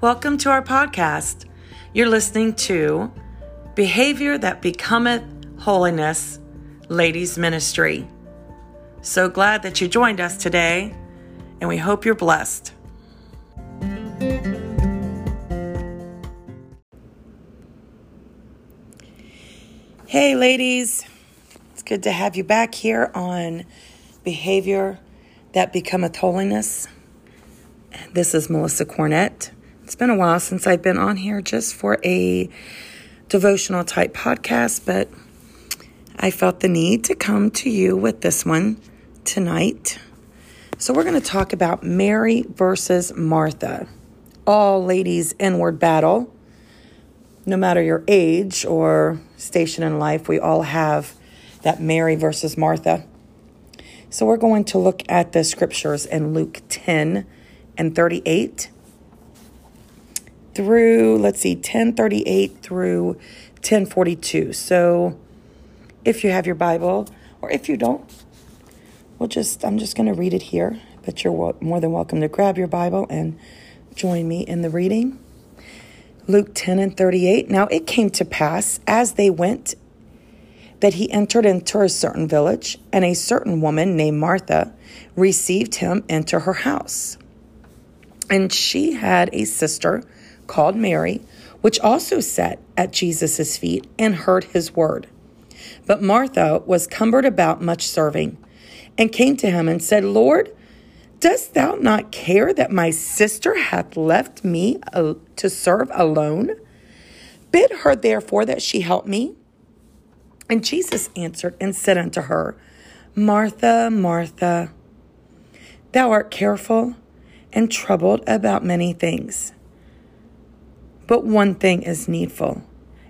Welcome to our podcast. You're listening to Behavior That Becometh Holiness Ladies Ministry. So glad that you joined us today, and we hope you're blessed. Hey, ladies. It's good to have you back here on Behavior That Becometh Holiness. This is Melissa Cornett. It's been a while since I've been on here just for a devotional type podcast, but I felt the need to come to you with this one tonight. So, we're going to talk about Mary versus Martha, all ladies' inward battle. No matter your age or station in life, we all have that Mary versus Martha. So, we're going to look at the scriptures in Luke 10 and 38 through, let's see, 1038 through 1042. So, if you have your Bible, or if you don't, we'll just, I'm just going to read it here, but you're more than welcome to grab your Bible and join me in the reading. Luke 10 and 38. Now it came to pass as they went that he entered into a certain village, and a certain woman named Martha received him into her house. And she had a sister called Mary, which also sat at Jesus' feet and heard his word. But Martha was cumbered about much serving, and came to him and said, Lord, dost thou not care that my sister hath left me uh, to serve alone? Bid her therefore that she help me. And Jesus answered and said unto her, Martha, Martha, thou art careful and troubled about many things. But one thing is needful,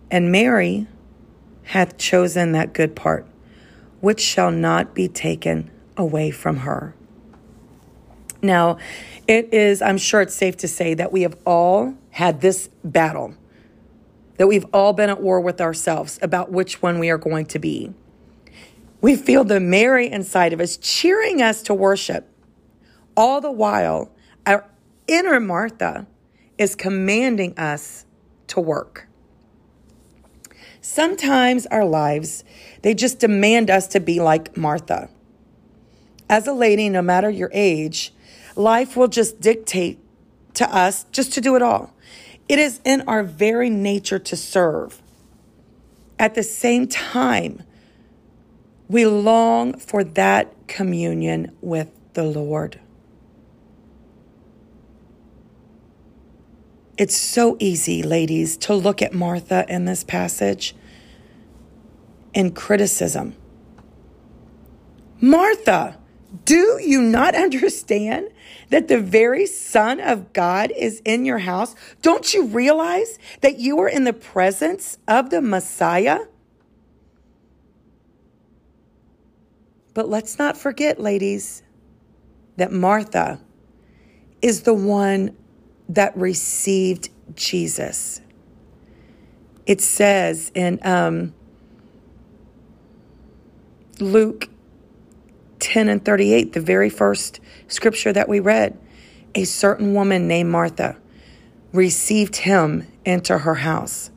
and Mary hath chosen that good part, which shall not be taken away from her. Now, it is, I'm sure it's safe to say that we have all had this battle, that we've all been at war with ourselves about which one we are going to be. We feel the Mary inside of us cheering us to worship. All the while, our inner Martha is commanding us to work. Sometimes our lives, they just demand us to be like Martha. As a lady, no matter your age, life will just dictate to us just to do it all. It is in our very nature to serve. At the same time, we long for that communion with the Lord. It's so easy, ladies, to look at Martha in this passage in criticism. Martha, do you not understand that the very Son of God is in your house? Don't you realize that you are in the presence of the Messiah? But let's not forget, ladies, that Martha is the one that received Jesus. It says in um, Luke 10 and 38, the very first scripture that we read, a certain woman named Martha received him into her house.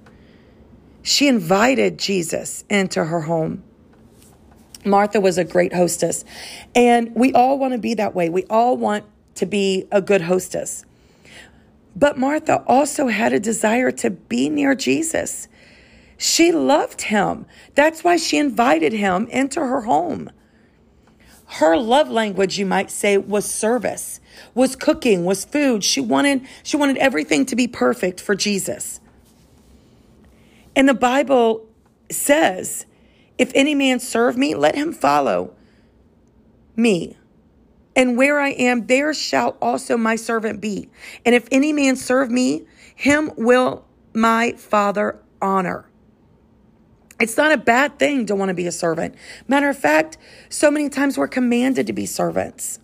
She invited Jesus into her home. Martha was a great hostess, and we all want to be that way. We all want to be a good hostess. But Martha also had a desire to be near Jesus. She loved him. That's why she invited him into her home. Her love language, you might say, was service, was cooking, was food. She wanted, she wanted everything to be perfect for Jesus. And the Bible says, if any man serve me, let him follow me. And where I am, there shall also my servant be. And if any man serve me, him will my Father honor. It's not a bad thing to want to be a servant. Matter of fact, so many times we're commanded to be servants.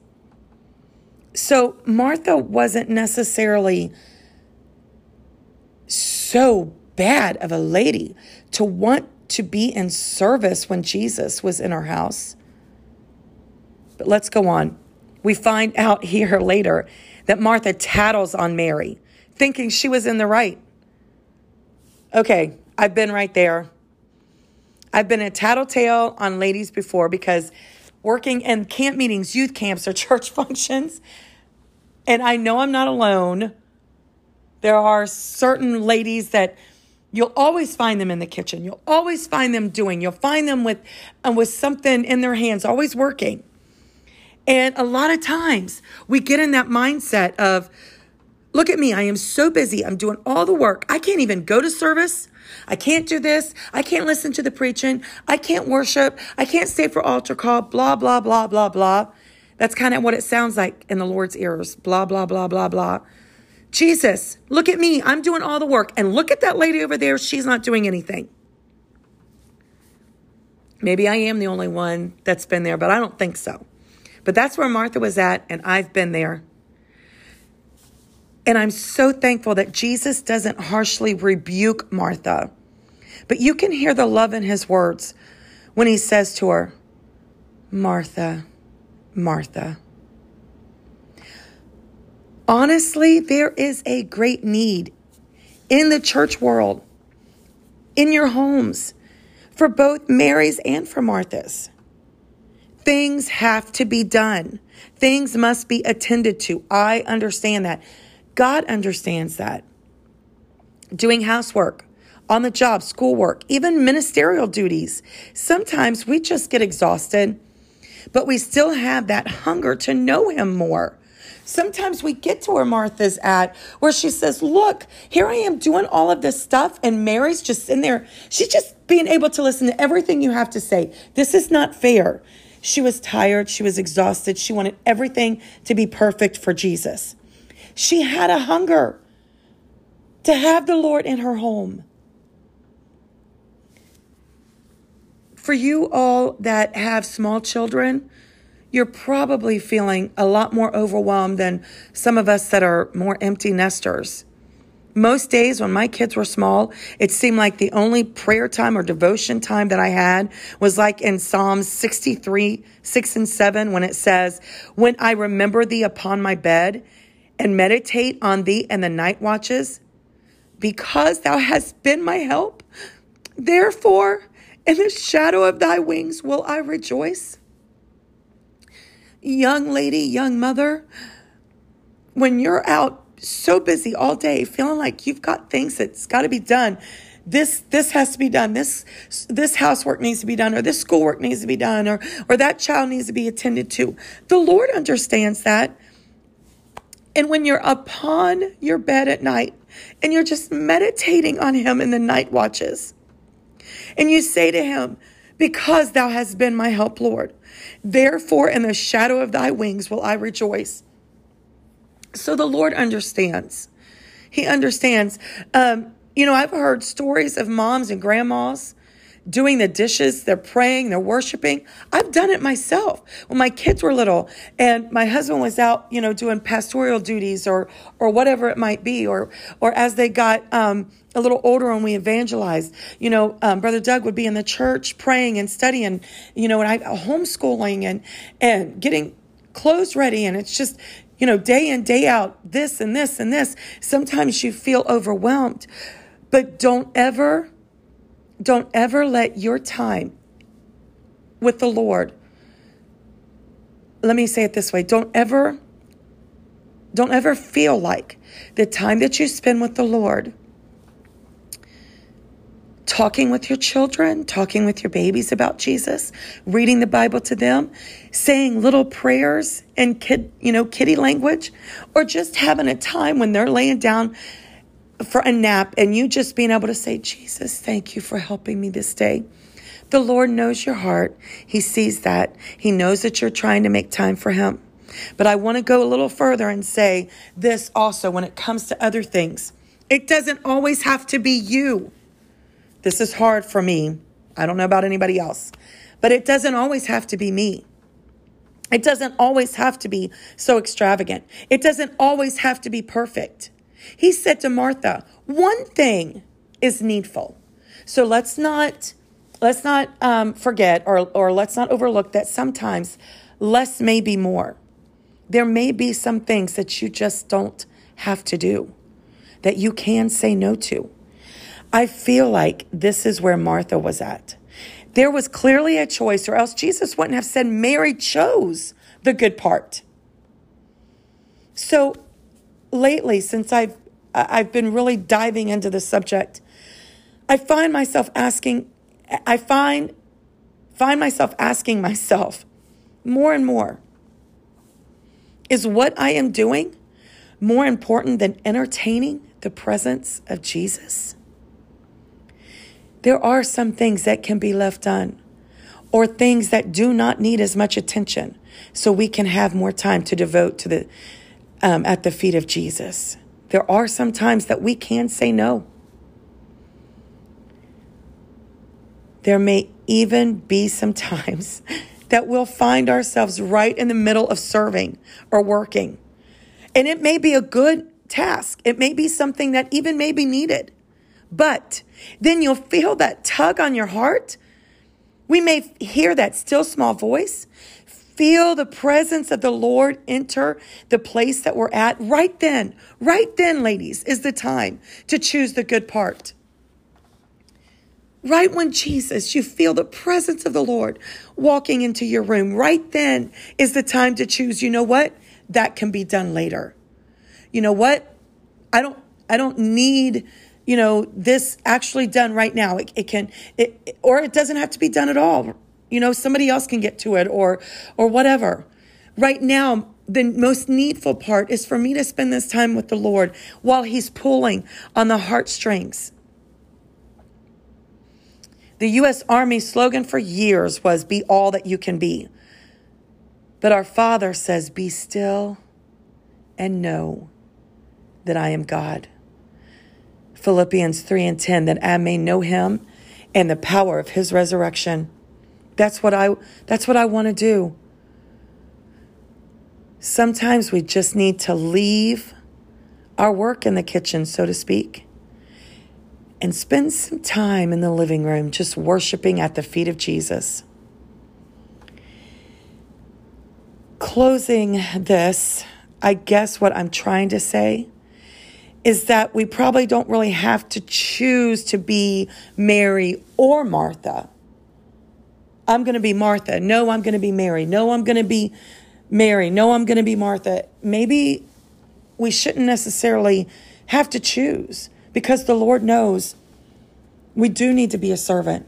So Martha wasn't necessarily so bad of a lady to want to be in service when Jesus was in her house. But let's go on we find out here later that Martha tattles on Mary, thinking she was in the right. Okay, I've been right there. I've been a tattletale on ladies before because working in camp meetings, youth camps, or church functions, and I know I'm not alone. There are certain ladies that you'll always find them in the kitchen. You'll always find them doing. You'll find them with uh, with something in their hands, always working. And a lot of times we get in that mindset of, look at me, I am so busy. I'm doing all the work. I can't even go to service. I can't do this. I can't listen to the preaching. I can't worship. I can't stay for altar call, blah, blah, blah, blah, blah. That's kind of what it sounds like in the Lord's ears. Blah, blah, blah, blah, blah. Jesus, look at me. I'm doing all the work. And look at that lady over there. She's not doing anything. Maybe I am the only one that's been there, but I don't think so. But that's where Martha was at, and I've been there. And I'm so thankful that Jesus doesn't harshly rebuke Martha. But you can hear the love in his words when he says to her, Martha, Martha. Honestly, there is a great need in the church world, in your homes, for both Mary's and for Martha's. Things have to be done. Things must be attended to. I understand that. God understands that. Doing housework, on the job, schoolwork, even ministerial duties. Sometimes we just get exhausted, but we still have that hunger to know Him more. Sometimes we get to where Martha's at, where she says, Look, here I am doing all of this stuff, and Mary's just in there. She's just being able to listen to everything you have to say. This is not fair. She was tired. She was exhausted. She wanted everything to be perfect for Jesus. She had a hunger to have the Lord in her home. For you all that have small children, you're probably feeling a lot more overwhelmed than some of us that are more empty nesters. Most days when my kids were small, it seemed like the only prayer time or devotion time that I had was like in Psalms 63, 6 and 7, when it says, When I remember thee upon my bed and meditate on thee in the night watches, because thou hast been my help, therefore in the shadow of thy wings will I rejoice. Young lady, young mother, when you're out so busy all day, feeling like you've got things that's got to be done. This this has to be done. This this housework needs to be done, or this schoolwork needs to be done, or or that child needs to be attended to. The Lord understands that. And when you're upon your bed at night and you're just meditating on Him in the night watches, and you say to Him, Because thou hast been my help, Lord, therefore in the shadow of thy wings will I rejoice. So the Lord understands. He understands. Um, you know, I've heard stories of moms and grandmas doing the dishes, they're praying, they're worshiping. I've done it myself when my kids were little and my husband was out, you know, doing pastoral duties or or whatever it might be, or or as they got um, a little older and we evangelized, you know, um, Brother Doug would be in the church praying and studying, you know, and I homeschooling and and getting clothes ready, and it's just you know, day in, day out, this and this and this. Sometimes you feel overwhelmed, but don't ever, don't ever let your time with the Lord, let me say it this way don't ever, don't ever feel like the time that you spend with the Lord talking with your children, talking with your babies about Jesus, reading the Bible to them, saying little prayers in kid, you know, kitty language, or just having a time when they're laying down for a nap and you just being able to say, Jesus, thank you for helping me this day. The Lord knows your heart. He sees that. He knows that you're trying to make time for Him. But I want to go a little further and say this also when it comes to other things. It doesn't always have to be you. This is hard for me. I don't know about anybody else, but it doesn't always have to be me. It doesn't always have to be so extravagant. It doesn't always have to be perfect. He said to Martha, one thing is needful. So let's not let's not um, forget or or let's not overlook that sometimes less may be more. There may be some things that you just don't have to do. that you can say no to. I feel like this is where Martha was at. There was clearly a choice, or else Jesus wouldn't have said Mary chose the good part. So lately, since I've I've been really diving into the subject, I find myself asking, I find find myself asking myself more and more, is what I am doing more important than entertaining the presence of Jesus? There are some things that can be left done or things that do not need as much attention so we can have more time to devote to the um, at the feet of Jesus. There are some times that we can say no. There may even be some times that we'll find ourselves right in the middle of serving or working. And it may be a good task. It may be something that even may be needed. But then you'll feel that tug on your heart. We may hear that still small voice, feel the presence of the Lord enter the place that we're at. Right then, right then, ladies, is the time to choose the good part. Right when Jesus, you feel the presence of the Lord walking into your room, right then is the time to choose. You know what? That can be done later. You know what? I don't, I don't need, you know, this actually done right now. It, it can, it, or it doesn't have to be done at all. You know, somebody else can get to it or, or whatever. Right now, the most needful part is for me to spend this time with the Lord while He's pulling on the heartstrings the U.S. Army slogan for years was Be all that you can be. But our Father says, Be still and know that I am God. Philippians 3 and 10, that I may know him and the power of his resurrection. That's what I that's what I want to do. Sometimes we just need to leave our work in the kitchen, so to speak, and spend some time in the living room just worshiping at the feet of Jesus. Closing this, I guess what I'm trying to say is that we probably don't really have to choose to be Mary or Martha. I'm going to be Martha. No, I'm going to be Mary. No, I'm going to be Mary. No, I'm going to be Martha. Maybe we shouldn't necessarily have to choose because the Lord knows we do need to be a servant.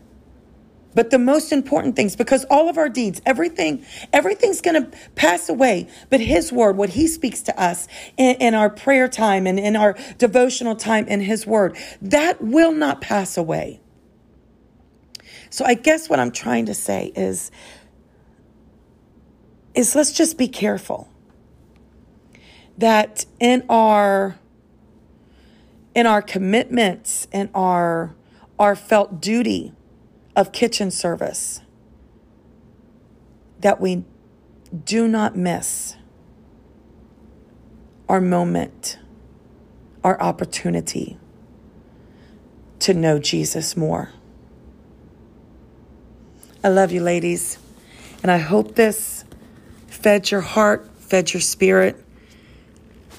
But the most important things, because all of our deeds, everything, everything's going to pass away. But His word, what He speaks to us in, in, our prayer time and in our devotional time in His word, that will not pass away. So I guess what I'm trying to say is, is let's just be careful that in our in our commitments and our our felt duty of kitchen service that we do not miss our moment, our opportunity to know Jesus more. I love you, ladies, and I hope this fed your heart, fed your spirit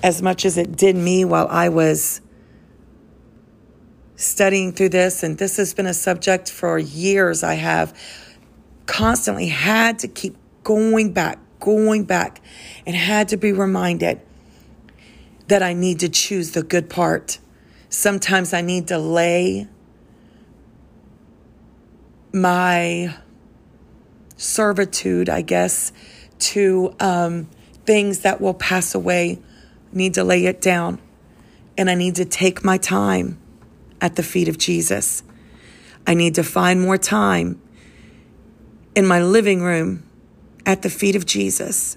as much as it did me while I was studying through this, and this has been a subject for years. I have constantly had to keep going back, going back, and had to be reminded that I need to choose the good part. Sometimes I need to lay my servitude, I guess, to um, things that will pass away. I Need to lay it down. And I need to take my time at the feet of Jesus. I need to find more time in my living room at the feet of Jesus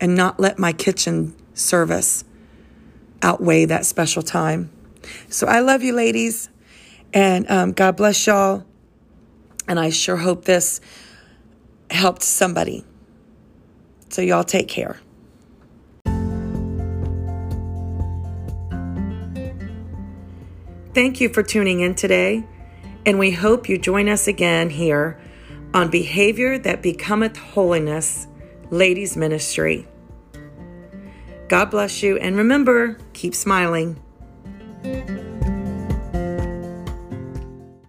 and not let my kitchen service outweigh that special time. So I love you, ladies, and um, God bless y'all. And I sure hope this helped somebody. So, y'all take care. Thank you for tuning in today, and we hope you join us again here on Behavior That Becometh Holiness Ladies Ministry. God bless you, and remember, keep smiling.